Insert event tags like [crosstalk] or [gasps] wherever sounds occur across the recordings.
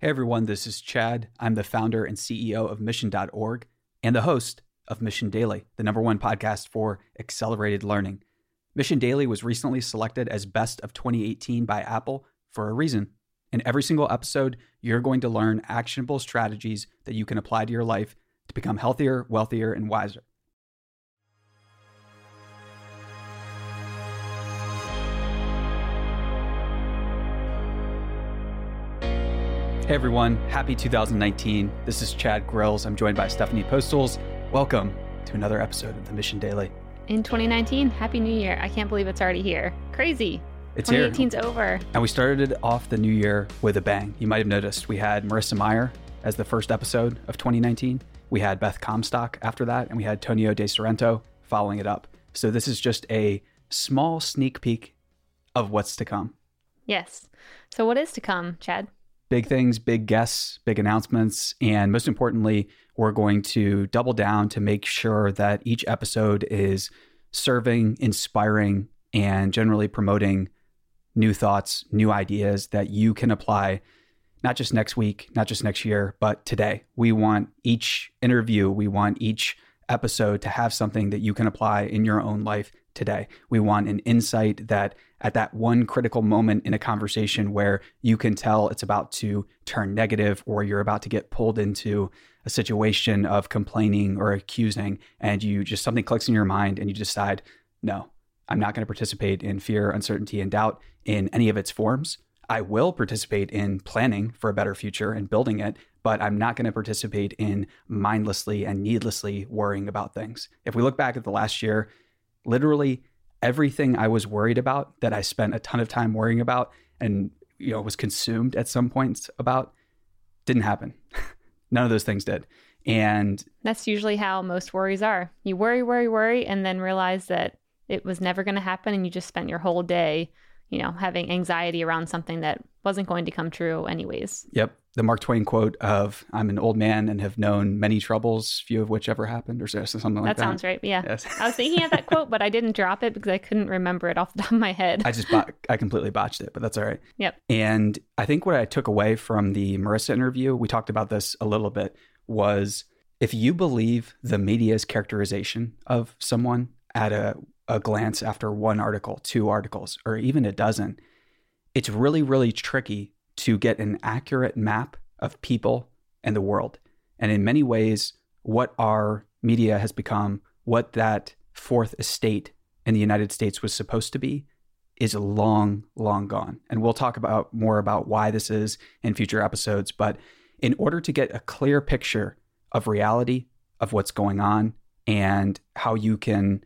Hey everyone, this is Chad. I'm the founder and CEO of Mission.org and the host of Mission Daily, the number one podcast for accelerated learning. Mission Daily was recently selected as Best of 2018 by Apple for a reason. In every single episode, you're going to learn actionable strategies that you can apply to your life to become healthier, wealthier, and wiser. Hey everyone, happy 2019. This is Chad Grills. I'm joined by Stephanie Postles. Welcome to another episode of the Mission Daily. In 2019, Happy New Year. I can't believe it's already here. Crazy. It's 2018's over. And we started off the new year with a bang. You might have noticed we had Marissa Mayer as the first episode of 2019. We had Beth Comstock after that, and we had Tonio De Sorrento following it up. So this is just a small sneak peek of what's to come. Yes. So, what is to come, Chad? Big things, big guests, big announcements. And most importantly, we're going to double down to make sure that each episode is serving, inspiring, and generally promoting new thoughts, new ideas that you can apply not just next week, not just next year, but today. We want each interview, we want each episode to have something that you can apply in your own life today. We want an insight that at that one critical moment in a conversation where you can tell it's about to turn negative or you're about to get pulled into a situation of complaining or accusing and you just something clicks in your mind and you decide, no, I'm not going to participate in fear, uncertainty, and doubt in any of its forms. I will participate in planning for a better future and building it, but I'm not going to participate in mindlessly and needlessly worrying about things. If we look back at the last year, literally everything I was worried about that I spent a ton of time worrying about and you know was consumed at some points about didn't happen. [laughs] None of those things did. And that's usually how most worries are. You worry, worry, worry, and then realize that it was never going to happen and you just spent your whole day you know, having anxiety around something that wasn't going to come true anyways. Yep. The Mark Twain quote of I'm an old man and have known many troubles, few of which ever happened, or something like that. That sounds right. Yeah. Yes. I was thinking of that quote, but I didn't drop it because I couldn't remember it off the top of my head. I just, bot- I completely botched it, but that's all right. Yep. And I think what I took away from the Marissa interview, we talked about this a little bit, was if you believe the media's characterization of someone at a a glance after one article, two articles, or even a dozen, it's really, really tricky to get an accurate map of people and the world. And in many ways, what our media has become, what that fourth estate in the United States was supposed to be, is long, long gone. And we'll talk about more about why this is in future episodes. But in order to get a clear picture of reality, of what's going on, and how you can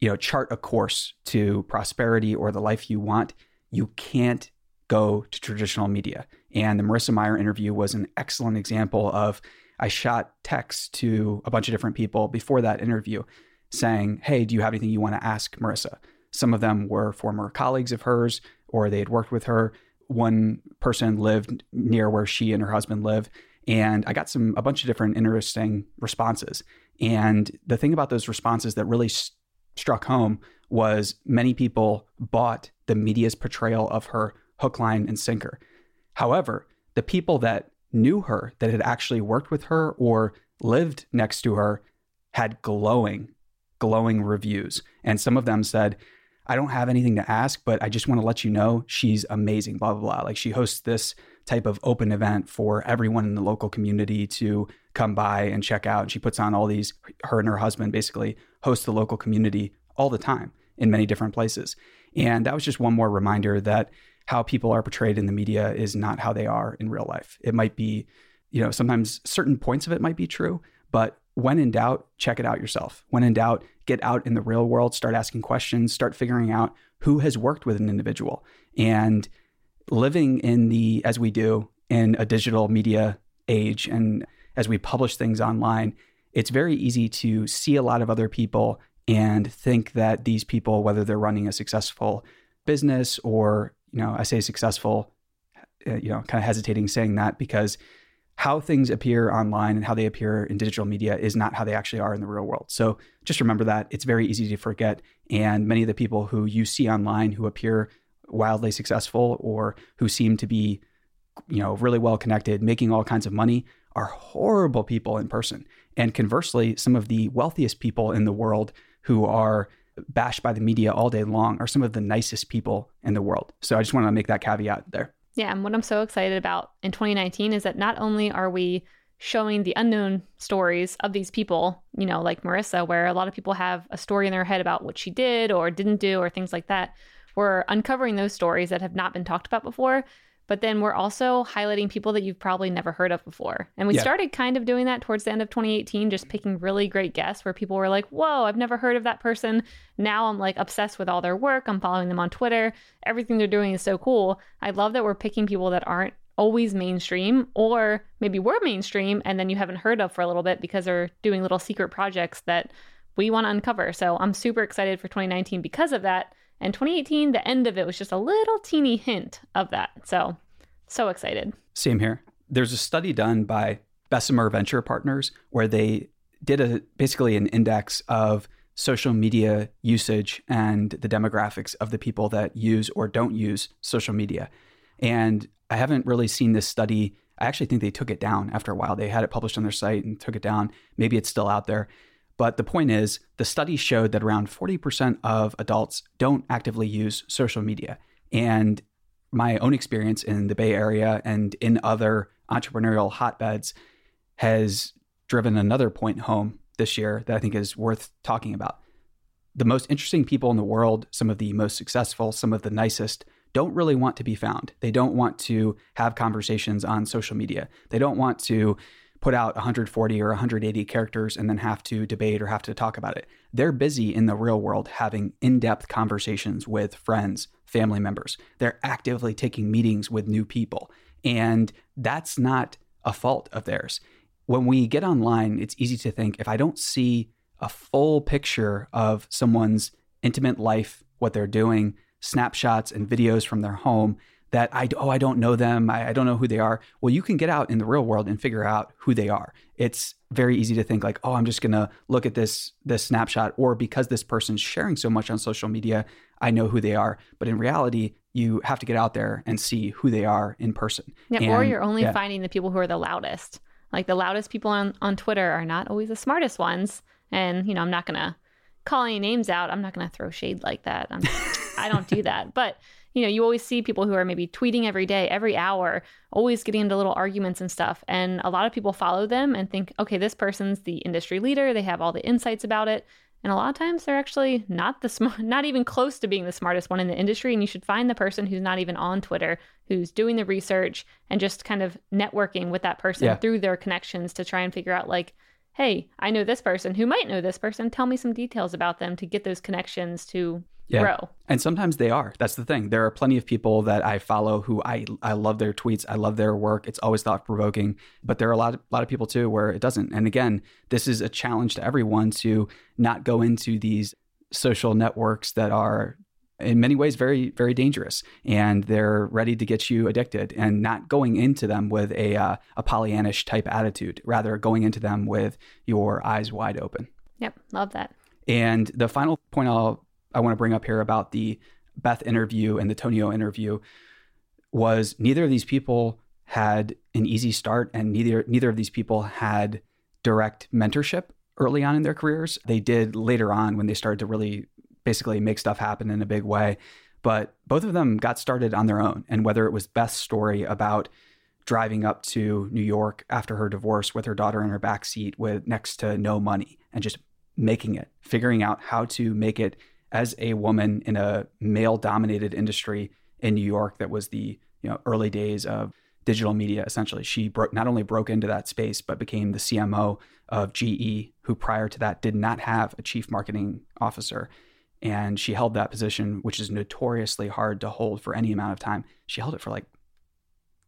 you know, chart a course to prosperity or the life you want, you can't go to traditional media. And the Marissa Mayer interview was an excellent example of I shot texts to a bunch of different people before that interview saying, Hey, do you have anything you want to ask Marissa? Some of them were former colleagues of hers or they had worked with her. One person lived near where she and her husband live. And I got some a bunch of different interesting responses. And the thing about those responses that really struck home was many people bought the media's portrayal of her hook, line, and sinker. However, the people that knew her, that had actually worked with her or lived next to her, had glowing, glowing reviews. And some of them said, I don't have anything to ask, but I just want to let you know she's amazing, blah, blah, blah. Like she hosts this type of open event for everyone in the local community to come by and check out. And she puts on all these, her and her husband basically host the local community all the time in many different places. And that was just one more reminder that how people are portrayed in the media is not how they are in real life. It might be, you know, sometimes certain points of it might be true, but when in doubt, check it out yourself. When in doubt, get out in the real world, start asking questions, start figuring out who has worked with an individual. And living in the, as we do, in a digital media age and as we publish things online, it's very easy to see a lot of other people and think that these people, whether they're running a successful business or, you know, I say successful, uh, you know, kind of hesitating saying that because how things appear online and how they appear in digital media is not how they actually are in the real world. So just remember that it's very easy to forget. And many of the people who you see online who appear wildly successful or who seem to be you know, really well connected, making all kinds of money are horrible people in person. And conversely, some of the wealthiest people in the world who are bashed by the media all day long are some of the nicest people in the world. So I just want to make that caveat there. Yeah, and what I'm so excited about in 2019 is that not only are we showing the unknown stories of these people, you know, like Marissa, where a lot of people have a story in their head about what she did or didn't do or things like that. We're uncovering those stories that have not been talked about before but then we're also highlighting people that you've probably never heard of before. And we yeah. started kind of doing that towards the end of 2018, just picking really great guests where people were like, whoa, I've never heard of that person. Now I'm like obsessed with all their work. I'm following them on Twitter. Everything they're doing is so cool. I love that we're picking people that aren't always mainstream or maybe we're mainstream and then you haven't heard of for a little bit because they're doing little secret projects that we want to uncover. So I'm super excited for 2019 because of that. And 2018, the end of it was just a little teeny hint of that. So, so excited. Same here. There's a study done by Bessemer Venture Partners where they did a basically an index of social media usage and the demographics of the people that use or don't use social media. And I haven't really seen this study. I actually think they took it down after a while. They had it published on their site and took it down. Maybe it's still out there. But the point is, the study showed that around 40% of adults don't actively use social media. And my own experience in the Bay Area and in other entrepreneurial hotbeds has driven another point home this year that I think is worth talking about. The most interesting people in the world, some of the most successful, some of the nicest, don't really want to be found. They don't want to have conversations on social media. They don't want to put out 140 or 180 characters and then have to debate or have to talk about it. They're busy in the real world having in depth conversations with friends, family members. They're actively taking meetings with new people. And that's not a fault of theirs. When we get online, it's easy to think if I don't see a full picture of someone's intimate life, what they're doing, snapshots and videos from their home, that I oh I don't know them I, I, don't know who they are. Well, you can get out in the real world and figure out who they are. It's very easy to think like oh I'm just gonna look at this this snapshot or because this person's sharing so much on social media I know who they are. But in reality, you have to get out there and see who they are in person. Yeah, and, or you're only yeah. finding the people who are the loudest. Like the loudest people on on Twitter are not always the smartest ones. And you know I'm not gonna call any names out. I'm not gonna throw shade like that. I'm, I don't do that, but you know, you always see people who are maybe tweeting every day, every hour, always getting into little arguments and stuff. And a lot of people follow them and think, okay, this person's the industry leader. They have all the insights about it. And a lot of times they're actually not the smart, [laughs] not even close to being the smartest one in the industry. And you should find the person who's not even on Twitter, who's doing the research and just kind of networking with that person yeah. through their connections to try and figure out, like, hey, I know this person who might know this person. Tell me some details about them to get those connections to yeah. grow. And sometimes they are. That's the thing. There are plenty of people that I follow who I I love their tweets. I love their work. It's always thought provoking. But there are a lot of, a lot of people too where it doesn't. And again, this is a challenge to everyone to not go into these social networks that are in many ways very very dangerous. And they're ready to get you addicted and not going into them with a uh, a pollyannish type attitude rather going into them with your eyes wide open. Yep love that. And the final point I'll I want to bring up here about the Beth interview and the Tonio interview was neither of these people had an easy start and neither neither of these people had direct mentorship early on in their careers. They did later on when they started to really basically make stuff happen in a big way. But both of them got started on their own. And whether it was Beth's story about driving up to New York after her divorce with her daughter in her back seat with next to no money and just making it, figuring out how to make it as a woman in a male dominated industry in New York that was the you know early days of digital media essentially she broke not only broke into that space but became the CMO of GE who prior to that did not have a chief marketing officer and she held that position which is notoriously hard to hold for any amount of time she held it for like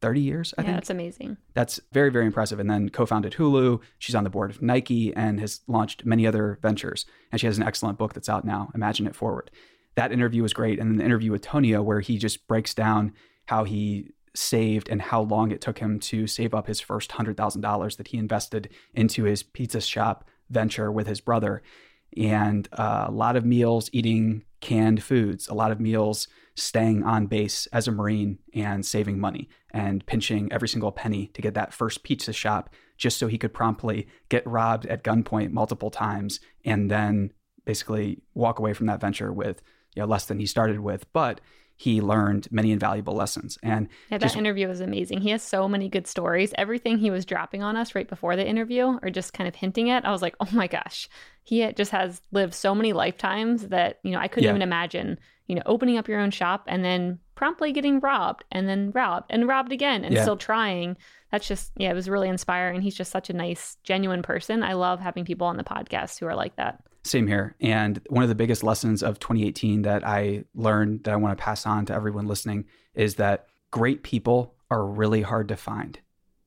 30 years, I yeah, think. That's amazing. That's very, very impressive. And then co founded Hulu. She's on the board of Nike and has launched many other ventures. And she has an excellent book that's out now, Imagine It Forward. That interview was great. And then the interview with Tonio, where he just breaks down how he saved and how long it took him to save up his first $100,000 that he invested into his pizza shop venture with his brother. And uh, a lot of meals eating canned foods, a lot of meals staying on base as a Marine and saving money and pinching every single penny to get that first pizza shop just so he could promptly get robbed at gunpoint multiple times and then basically walk away from that venture with you know, less than he started with. But he learned many invaluable lessons. And yeah, that just, interview was amazing. He has so many good stories. Everything he was dropping on us right before the interview or just kind of hinting at, I was like, oh my gosh, he just has lived so many lifetimes that, you know, I couldn't yeah. even imagine, you know, opening up your own shop and then promptly getting robbed and then robbed and robbed again and yeah. still trying. That's just, yeah, it was really inspiring. He's just such a nice, genuine person. I love having people on the podcast who are like that. Same here. And one of the biggest lessons of 2018 that I learned that I want to pass on to everyone listening is that great people are really hard to find.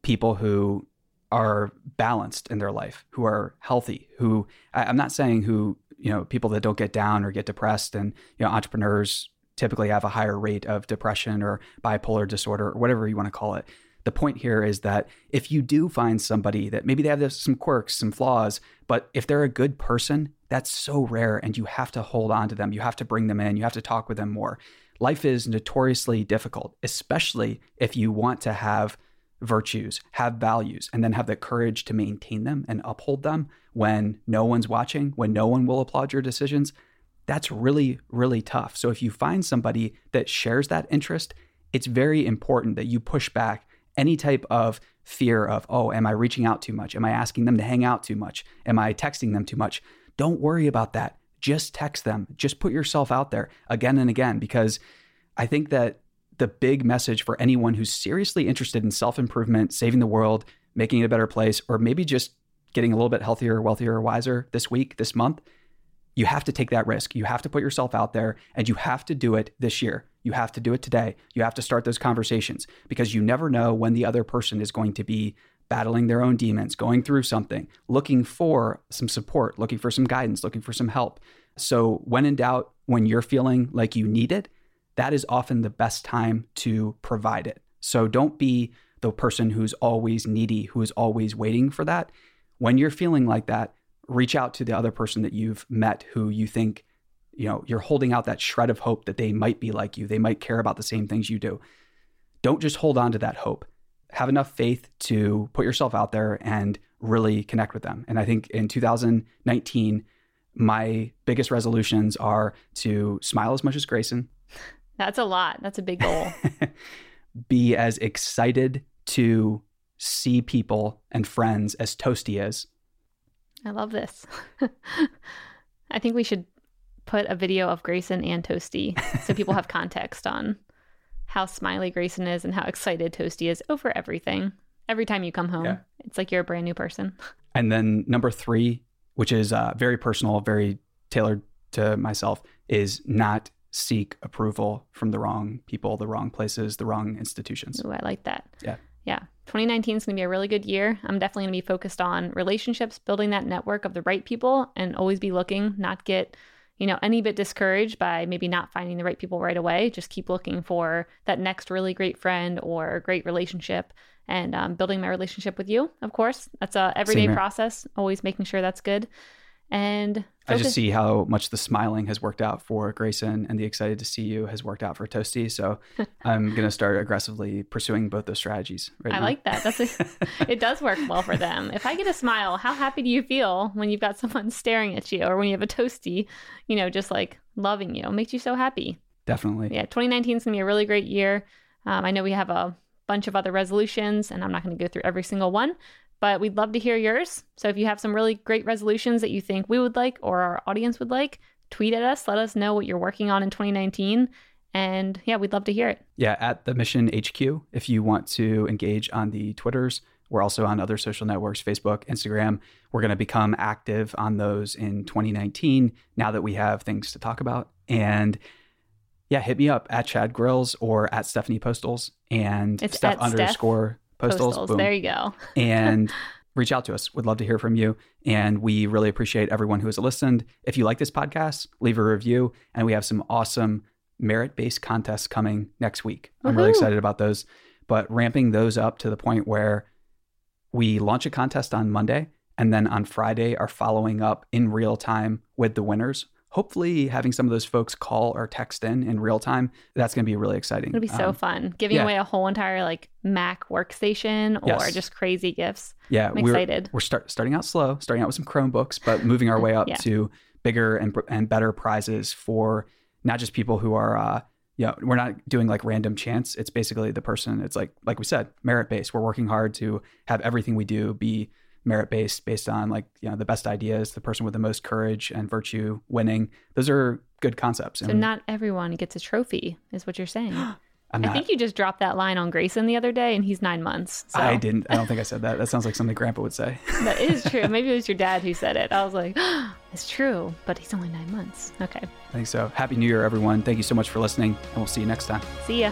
People who are balanced in their life, who are healthy, who I'm not saying who, you know, people that don't get down or get depressed and, you know, entrepreneurs typically have a higher rate of depression or bipolar disorder or whatever you want to call it. The point here is that if you do find somebody that maybe they have some quirks, some flaws, but if they're a good person, that's so rare and you have to hold on to them. You have to bring them in. You have to talk with them more. Life is notoriously difficult, especially if you want to have virtues, have values, and then have the courage to maintain them and uphold them when no one's watching, when no one will applaud your decisions. That's really, really tough. So if you find somebody that shares that interest, it's very important that you push back any type of fear of, oh, am I reaching out too much? Am I asking them to hang out too much? Am I texting them too much? Don't worry about that. Just text them. Just put yourself out there again and again because I think that the big message for anyone who's seriously interested in self improvement, saving the world, making it a better place, or maybe just getting a little bit healthier, wealthier, wiser this week, this month, you have to take that risk. You have to put yourself out there and you have to do it this year. You have to do it today. You have to start those conversations because you never know when the other person is going to be battling their own demons, going through something, looking for some support, looking for some guidance, looking for some help. So, when in doubt, when you're feeling like you need it, that is often the best time to provide it. So, don't be the person who's always needy, who is always waiting for that. When you're feeling like that, reach out to the other person that you've met who you think you know you're holding out that shred of hope that they might be like you they might care about the same things you do don't just hold on to that hope have enough faith to put yourself out there and really connect with them and i think in 2019 my biggest resolutions are to smile as much as grayson that's a lot that's a big goal [laughs] be as excited to see people and friends as toasty is i love this [laughs] i think we should put a video of Grayson and Toasty so people have [laughs] context on how smiley Grayson is and how excited Toasty is over everything. Every time you come home, yeah. it's like you're a brand new person. And then number three, which is uh, very personal, very tailored to myself, is not seek approval from the wrong people, the wrong places, the wrong institutions. Ooh, I like that. Yeah. Yeah. 2019 is going to be a really good year. I'm definitely going to be focused on relationships, building that network of the right people, and always be looking, not get you know, any bit discouraged by maybe not finding the right people right away, just keep looking for that next really great friend or great relationship and um, building my relationship with you, of course. That's a everyday process, always making sure that's good. And focus. I just see how much the smiling has worked out for Grayson and the excited to see you has worked out for Toasty. So [laughs] I'm going to start aggressively pursuing both those strategies right I now. like that. That's a, [laughs] it does work well for them. If I get a smile, how happy do you feel when you've got someone [laughs] staring at you or when you have a Toasty, you know, just like loving you? It makes you so happy. Definitely. Yeah, 2019 is going to be a really great year. Um, I know we have a bunch of other resolutions, and I'm not going to go through every single one, but we'd love to hear yours. So if you have some really great resolutions that you think we would like or our audience would like, tweet at us. Let us know what you're working on in 2019. And yeah, we'd love to hear it. Yeah, at the Mission HQ, if you want to engage on the Twitters, we're also on other social networks Facebook, Instagram. We're going to become active on those in 2019 now that we have things to talk about. And yeah, hit me up at Chad Grills or at Stephanie Postles and it's Steph underscore Postles. Postles. There you go. and [laughs] reach out to us. We'd love to hear from you. And we really appreciate everyone who has listened. If you like this podcast, leave a review. And we have some awesome merit based contests coming next week. I'm really excited about those. But ramping those up to the point where we launch a contest on Monday and then on Friday are following up in real time with the winners. Hopefully having some of those folks call or text in in real time. That's going to be really exciting. It'll be so Um, fun. Giving yeah. away a whole entire like Mac workstation or Yes. just crazy gifts. Yeah, I'm we're, excited. We're start, starting out slow, starting out with some Chromebooks, but moving our [laughs] way up Yeah. to bigger and and better prizes for not just people who are. Uh, you know, we're not doing like random chance. It's basically the person. It's like like we said, merit based. We're working hard to have everything we do be merit based, based on like you know the best ideas, the person with the most courage and virtue winning. Those are good concepts. So not everyone gets a trophy, is what you're saying. [gasps] I think you just dropped that line on Grayson the other day, and he's nine months. So I didn't. I don't think I said that. That sounds like something Grandpa would say. [laughs] that is true. Maybe it was your dad who said it. I was like, [gasps] it's true, but he's only nine months. Okay. I think so. Happy New Year, everyone. Thank you so much for listening, and we'll see you next time. See ya.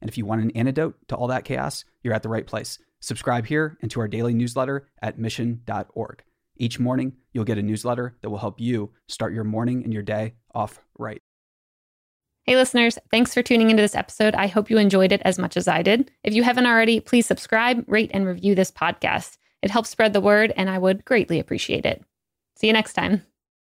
and if you want an antidote to all that chaos, you're at the right place. Subscribe here and to our daily newsletter at mission.org. Each morning, you'll get a newsletter that will help you start your morning and your day off right. Hey, listeners, thanks for tuning into this episode. I hope you enjoyed it as much as I did. If you haven't already, please subscribe, rate, and review this podcast. It helps spread the word, and I would greatly appreciate it. See you next time.